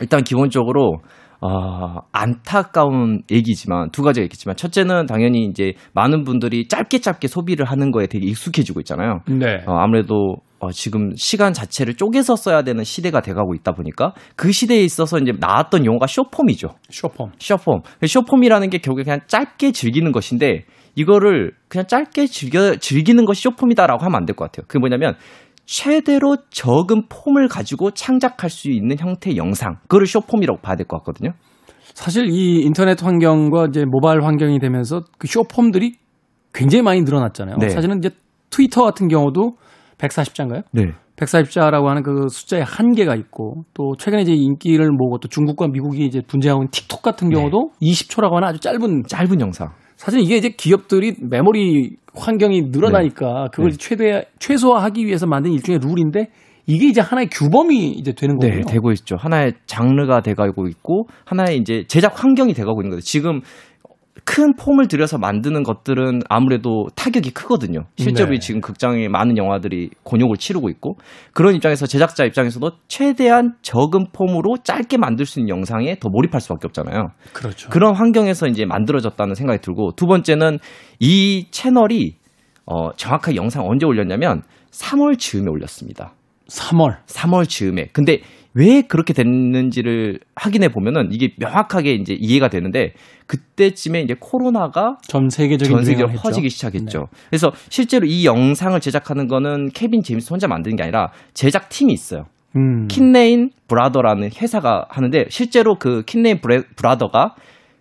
일단 기본적으로 어, 안타까운 얘기지만 두 가지가 있겠지만 첫째는 당연히 이제 많은 분들이 짧게 짧게 소비를 하는 거에 되게 익숙해지고 있잖아요. 네. 어, 아무래도 어, 지금 시간 자체를 쪼개서 써야 되는 시대가 돼가고 있다 보니까 그 시대에 있어서 이제 나왔던 용어가 쇼폼이죠. 쇼폼. 쇼폼. 쇼폼이라는 게 결국에 그냥 짧게 즐기는 것인데 이거를 그냥 짧게 즐겨 즐기는 것이 쇼폼이다라고 하면 안 될 것 같아요. 그게 뭐냐면 최대로 적은 폼을 가지고 창작할 수 있는 형태의 영상. 그거를 쇼폼이라고 봐야 될 것 같거든요. 사실 이 인터넷 환경과 이제 모바일 환경이 되면서 그 쇼폼들이 굉장히 많이 늘어났잖아요. 네. 사실은 이제 트위터 같은 경우도 140자인가요? 네. 140자라고 하는 그 숫자에 한계가 있고 또 최근에 이제 인기를 모으고 또 중국과 미국이 이제 분쟁하고 있는 틱톡 같은 경우도 20초라고 하는 아주 짧은 짧은 영상. 사실 이게 이제 기업들이 메모리 환경이 늘어나니까 그걸 네. 최대 최소화하기 위해서 만든 일종의 룰인데 이게 이제 하나의 규범이 이제 되는 거예요. 네, 되고 있죠. 하나의 장르가 돼가고 있고 하나의 이제 제작 환경이 돼가고 있는 거죠. 지금 큰 폼을 들여서 만드는 것들은 아무래도 타격이 크거든요. 실제로 네. 지금 극장에 많은 영화들이 곤욕을 치르고 있고 그런 입장에서 제작자 입장에서도 최대한 적은 폼으로 짧게 만들 수 있는 영상에 더 몰입할 수밖에 없잖아요. 그렇죠. 그런 환경에서 이제 만들어졌다는 생각이 들고 두 번째는 이 채널이 어, 정확하게 영상 언제 올렸냐면 3월 즈음에 올렸습니다. 3월 3월 즈음에. 근데 왜 그렇게 됐는지를 확인해 보면은 이게 명확하게 이제 이해가 되는데 그때쯤에 이제 코로나가 전 세계적인 전 세계로. 퍼지기 시작했죠. 그래서 실제로 이 영상을 제작하는 거는 케빈 제임스 혼자 만드는 게 아니라 제작 팀이 있어요. 음. 킨네인 브라더라는 회사가 하는데 실제로 그 킨네인 브레- 브라더가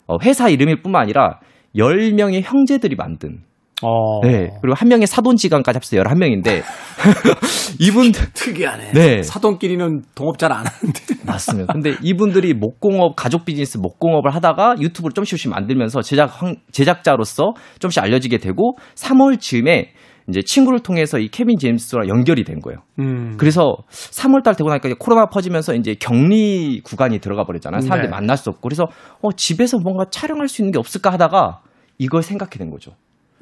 어, 회사 이름일 뿐만 아니라 10명의 형제들이 만든 어. 네. 그리고 한 명의 사돈지간까지 합해서 11명인데 [LAUGHS] 이분들 특이하네. 네. 사돈끼리는 동업 잘 안 하는데. [LAUGHS] 맞습니다. 근데 이분들이 목공업, 가족 비즈니스 목공업을 하다가 유튜브를 좀씩 조금씩 만들면서 제작, 황- 제작자로서 좀씩 알려지게 되고 3월 즈음에 이제 친구를 통해서 이 케빈 제임스와 연결이 된 거예요. 음. 그래서 3월 달 되고 나니까 코로나 퍼지면서 이제 격리 구간이 들어가 버렸잖아요. 사람들이 네. 만날 수 없고. 그래서 어, 집에서 뭔가 촬영할 수 있는 게 없을까 하다가 이걸 생각해 낸 거죠.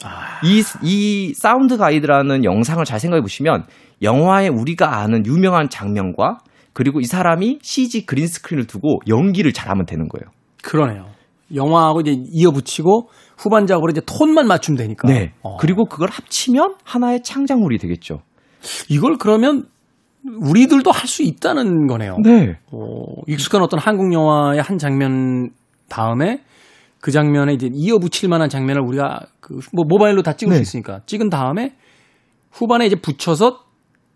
아. 이, 이 사운드 가이드라는 영상을 잘 생각해 보시면 영화에 우리가 아는 유명한 장면과 그리고 이 사람이 CG 그린 스크린을 두고 연기를 잘하면 되는 거예요. 그러네요. 영화하고 이제 이어붙이고 후반 작업으로 이제 톤만 맞추면 되니까. 네. 어. 그리고 그걸 합치면 하나의 창작물이 되겠죠. 이걸 그러면 우리들도 할 수 있다는 거네요. 네. 어, 익숙한 어떤 한국 영화의 한 장면 다음에 그 장면에 이제 이어붙일 만한 장면을 우리가 그 뭐 모바일로 다 찍을 네. 수 있으니까 찍은 다음에 후반에 이제 붙여서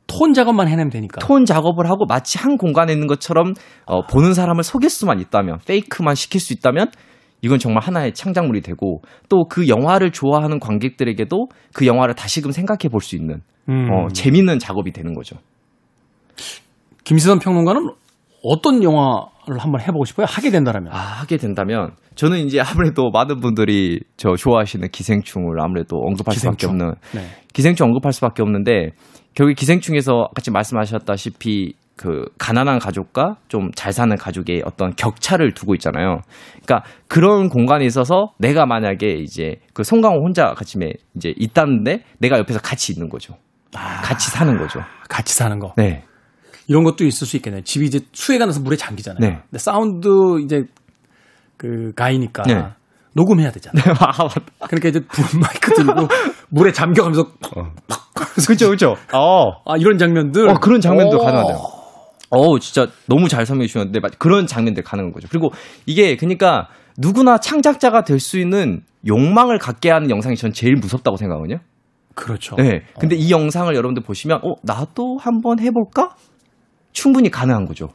톤 작업만 해내면 되니까. 톤 작업을 하고 마치 한 공간에 있는 것처럼 어, 보는 사람을 속일 수만 있다면, 페이크만 시킬 수 있다면, 이건 정말 하나의 창작물이 되고, 또 그 영화를 좋아하는 관객들에게도 그 영화를 다시금 생각해 볼 수 있는, 음. 어, 재밌는 작업이 되는 거죠. 김시선 평론가는 어떤 영화를 한번 해보고 싶어요? 하게 된다면. 아, 하게 된다면, 저는 이제 아무래도 많은 분들이 저 좋아하시는 기생충을 아무래도 언급할 수밖에 기생충. 없는, 네. 기생충 언급할 수밖에 없는데 결국 기생충에서 지금 말씀하셨다시피 그 가난한 가족과 좀 잘 사는 가족의 어떤 격차를 두고 있잖아요. 그러니까 그런 공간에 있어서 내가 만약에 이제 그 송강호 혼자 같이 매- 이제 있다는데 내가 옆에서 같이 있는 거죠. 같이 사는 거죠. 같이 사는 거. 네. 이런 것도 있을 수 있겠네요. 집이 이제 수해가 나서 물에 잠기잖아요. 네. 근데 사운드 이제 그 가이니까 네. 녹음해야 되잖아요. [LAUGHS] 아, 맞다. 그러니까 이제 분 마이크 들고 물에 잠겨가면서 그죠, 그죠. 어. 아 이런 장면들. 어, 그런 장면도 어. 가능하대요. 어, 진짜 너무 잘 설명해 주셨는데 맞- 그런 장면들 가능한 거죠. 그리고 이게 그러니까 누구나 창작자가 될 수 있는 욕망을 갖게 하는 영상이 전 제일 무섭다고 생각하거든요. 그렇죠. 네. 근데 이 영상을 여러분들 보시면 어, 나도 한번 해 볼까? 충분히 가능한 거죠.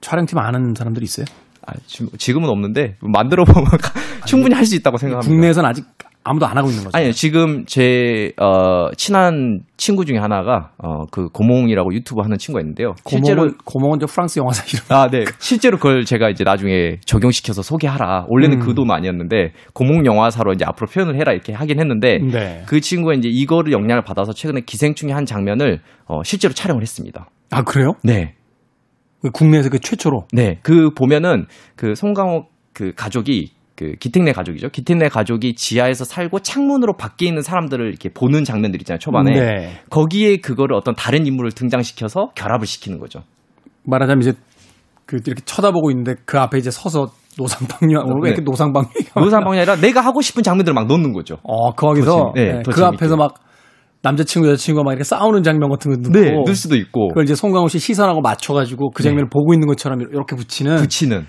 촬영팀 아는 사람들이 있어요? 아, 지금, 지금은 없는데 만들어 보면 [LAUGHS] 충분히 할 수 있다고 생각합니다. 국내에서는 아직 아무도 안 하고 있는 거죠. 아니요, 지금 제, 어, 친한 친구 중에 하나가, 어, 그 고몽이라고 유튜브 하는 친구가 있는데요. 실제로, 고모는 고모는 저 프랑스 영화사 이름. 아, 네. 실제로 그걸 제가 이제 나중에 적용시켜서 소개하라. 원래는 음. 그돈 아니었는데, 고몽 영화사로 이제 앞으로 표현을 해라 이렇게 하긴 했는데, 네. 그 친구가 이제 이거를 영향을 받아서 최근에 기생충의 한 장면을, 어, 실제로 촬영을 했습니다. 아 그래요? 네. 그 국내에서 그 최초로. 네. 그 보면은, 그 송강호 그 가족이, 그 기택내 가족이죠. 기택내 가족이 지하에서 살고 창문으로 밖에 있는 사람들을 이렇게 보는 장면들 있잖아요. 초반에. 네. 거기에 그거를 어떤 다른 인물을 등장시켜서 결합을 시키는 거죠. 말하자면 이제 그 이렇게 쳐다보고 있는데 그 앞에 이제 서서 노상방뇨 오늘 왜 이렇게 네. 노상방뇨? 노상방이 아니라 내가 하고 싶은 장면들을 막 넣는 거죠. 어 거기서 더 재미- 네, 네, 더 그. 앞에서 막 남자친구 여자친구가 막 이렇게 싸우는 장면 같은 거 넣고 네, 넣을 수도 있고 그걸 이제 송강호 씨 시선하고 맞춰가지고 그 장면을 보고 있는 것처럼 이렇게 붙이는 붙이는.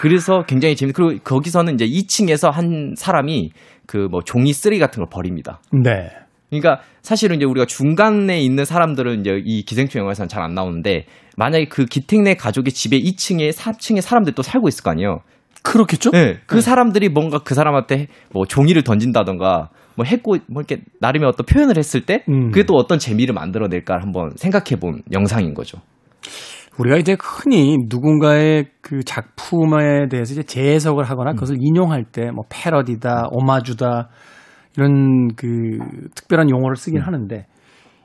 그래서 굉장히 재밌. 그리고 거기서는 이제 2층에서 한 사람이 그 뭐 종이 쓰레기 같은 걸 버립니다. 네. 그러니까 사실은 이제 우리가 중간에 있는 사람들은 이제 이 기생충 영화에서는 잘 안 나오는데 만약에 그 기택내 가족의 집에 2층에 3층에 사람들이 또 살고 있을 거 아니에요. 그렇겠죠? 네, 그 사람들이 뭔가 그 사람한테 뭐 종이를 던진다던가 뭐 했고 뭐 이렇게 나름의 어떤 표현을 했을 때 음. 그게 또 어떤 재미를 만들어낼까 한번 생각해 본 영상인 거죠. 우리가 이제 흔히 누군가의 그 작품에 대해서 이제 재해석을 하거나 그것을 인용할 때 뭐 패러디다, 오마주다 이런 그 특별한 용어를 쓰긴 하는데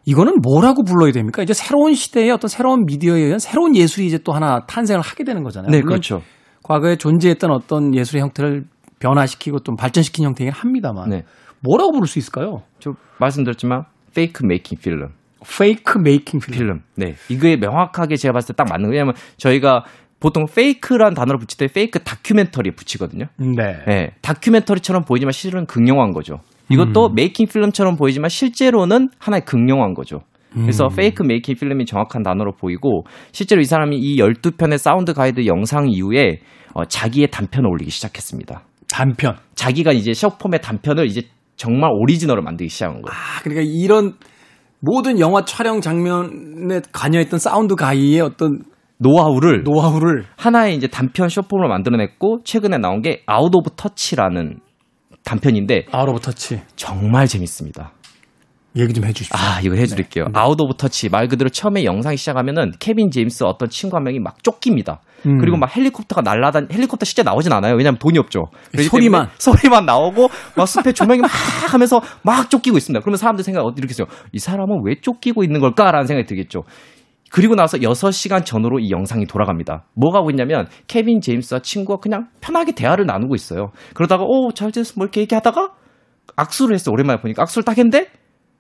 이거는 뭐라고 불러야 됩니까? 이제 새로운 시대의 어떤 새로운 미디어에 의한 새로운 예술이 이제 또 하나 탄생을 하게 되는 거잖아요. 네, 그렇죠. 과거에 존재했던 어떤 예술의 형태를 변화시키고 좀 발전시킨 형태이긴 합니다만 네. 뭐라고 부를 수 있을까요? 저 말씀드렸지만 페이크 메이킹 필름. 페이크 메이킹 필름. 필름. 네. 이거에 명확하게 제가 봤을 때 딱 맞는 거예요. 왜냐면 저희가 보통 페이크란 단어를 붙일 때 페이크 다큐멘터리에 붙이거든요. 네. 네. 다큐멘터리처럼 보이지만 실은 극영화인 거죠. 이것도 메이킹 필름처럼 보이지만 실제로는 하나의 극영화인 거죠. 그래서 페이크 메이킹 필름이 정확한 단어로 보이고 실제로 이 사람이 이 12편의 Sound Guy 영상 이후에 어, 자기의 단편을 올리기 시작했습니다. 단편. 자기가 이제 숏폼의 단편을 이제 정말 오리지널을 만들기 시작한 거예요. 아, 그러니까 이런 모든 영화 촬영 장면에 관여했던 Sound Guy의 어떤 노하우를 노하우를 하나의 이제 단편 숏폼으로 만들어냈고 최근에 나온 게 Out of Touch라는 단편인데 Out of Touch 정말 재밌습니다. 얘기 좀 해주십시오. 아, 이거 해드릴게요. Out of Touch. 말 그대로 처음에 영상이 시작하면은 케빈 제임스 어떤 친구 한 명이 막 쫓깁니다. 음. 그리고 막 헬리콥터가 날라다 헬리콥터 실제 나오진 않아요. 왜냐면 돈이 없죠. 소리만. 소리만 나오고 막 숲에 조명이 막 하면서 막 쫓기고 있습니다. 그러면 사람들 생각 어떻게 이렇게 해요? 이 사람은 왜 쫓기고 있는 걸까라는 생각이 들겠죠. 그리고 나서 6시간 전으로 이 영상이 돌아갑니다. 뭐가 하고 있냐면 케빈 제임스와 친구가 그냥 편하게 대화를 나누고 있어요. 그러다가 오, 잘 지냈어 뭐 이렇게 얘기하다가 악수를 했어. 오랜만에 보니까 악수를 딱 했는데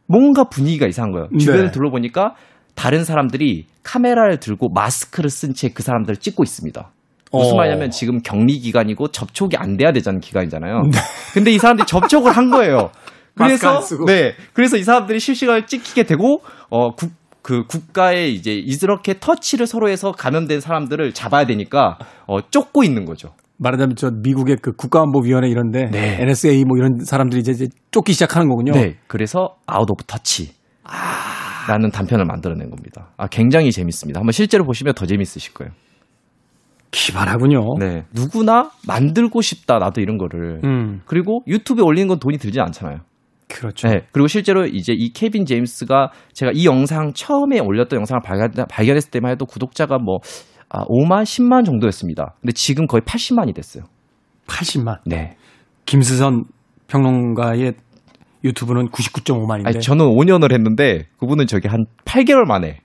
뭔가 분위기가 이상한 거예요. 주변을 네. 둘러보니까 다른 사람들이 카메라를 들고 마스크를 쓴 채 그 사람들을 찍고 있습니다. 무슨 어. 말이냐면 지금 격리 기간이고 접촉이 안 돼야 되자는 기간이잖아요. 네. 근데 이 사람들이 접촉을 한 거예요. [LAUGHS] 그래서. 네, 그래서 이 사람들이 실시간을 찍히게 되고 어 국, 그 국가에 이제 이렇게 터치를 서로 해서 감염된 사람들을 잡아야 되니까 어 쫓고 있는 거죠. 말하자면 저 미국의 그 국가안보위원회 이런데 네. NSA 뭐 이런 사람들이 이제, 이제 쫓기 시작하는 거군요. 네. 그래서 Out of Touch. 라는 단편을 만들어낸 겁니다. 아, 굉장히 재밌습니다. 한번 실제로 보시면 더 재밌으실 거예요. 기발하군요. 네. 누구나 만들고 싶다, 나도 이런 거를. 음, 그리고 유튜브에 올리는 건 돈이 들지 않잖아요. 그렇죠. 네. 그리고 실제로 이제 이 케빈 제임스가 제가 이 영상 처음에 올렸던 영상을 발견, 발견했을 때만 해도 구독자가 뭐 아, 5만, 10만 정도였습니다. 근데 지금 거의 80만이 됐어요. 80만. 네. 김수선 평론가의 유튜브는 99.5만인데 아니, 저는 5년을 했는데 그분은 저기 한 8개월 만에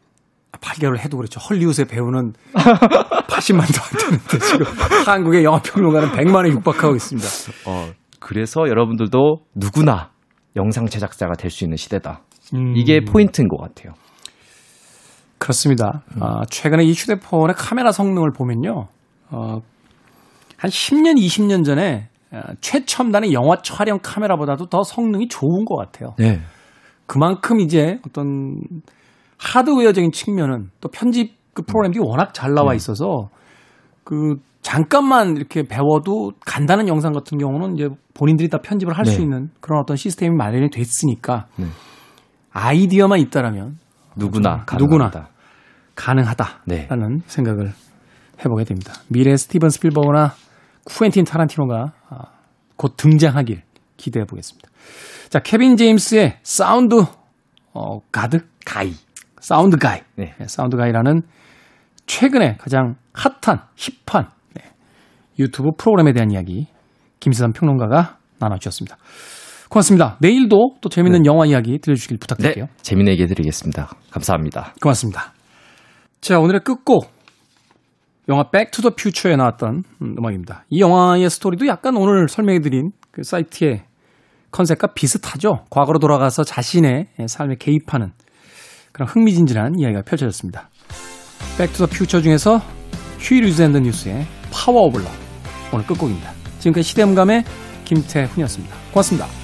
8개월 해도 그렇죠. 헐리우드의 배우는 80만도 안 되는데 지금 한국의 영화 평론가는 100만에 육박하고 있습니다. 어, 그래서 여러분들도 누구나 영상 제작자가 될 수 있는 시대다. 음, 이게 포인트인 것 같아요. 그렇습니다. 아, 최근에 이 휴대폰의 카메라 성능을 보면요. 어, 한 10년, 20년 전에 어, 최첨단의 영화 촬영 카메라보다도 더 성능이 좋은 것 같아요. 네. 그만큼 이제 어떤 하드웨어적인 측면은 또 편집 그 프로그램들이 워낙 잘 나와 있어서 그 잠깐만 이렇게 배워도 간단한 영상 같은 경우는 이제 본인들이 다 편집을 할수 네. 있는 그런 어떤 시스템이 마련이 됐으니까 네. 아이디어만 있다라면 누구나 좀 누구나. 가능하다. 가능하다라는 네. 생각을 해보게 됩니다. 미래 스티븐 스필버그나 쿠엔틴 타란티노가 아, 곧 등장하길 기대해 보겠습니다. 자, 케빈 제임스의 사운드 어, 가드 Guy. Sound Guy, 네. 네, Sound Guy라는 최근에 가장 핫한 힙한 네, 유튜브 프로그램에 대한 이야기 김세산 평론가가 나눠주셨습니다. 고맙습니다. 내일도 또 재밌는 영화 이야기 들려주시길 네. 부탁드릴게요. 재미있게 얘기 드리겠습니다. 감사합니다. 고맙습니다. 자, 오늘의 끝곡. 영화 Back to the Future에 나왔던 음, 음악입니다. 이 영화의 스토리도 약간 오늘 설명해드린 그 사이트의 컨셉과 비슷하죠. 과거로 돌아가서 자신의 삶에 개입하는 그런 흥미진진한 이야기가 펼쳐졌습니다. Back to the Future 중에서 Huey Lewis and the News의 Power of Love 오늘 끝곡입니다. 지금까지 시대음감의 김태훈이었습니다. 고맙습니다.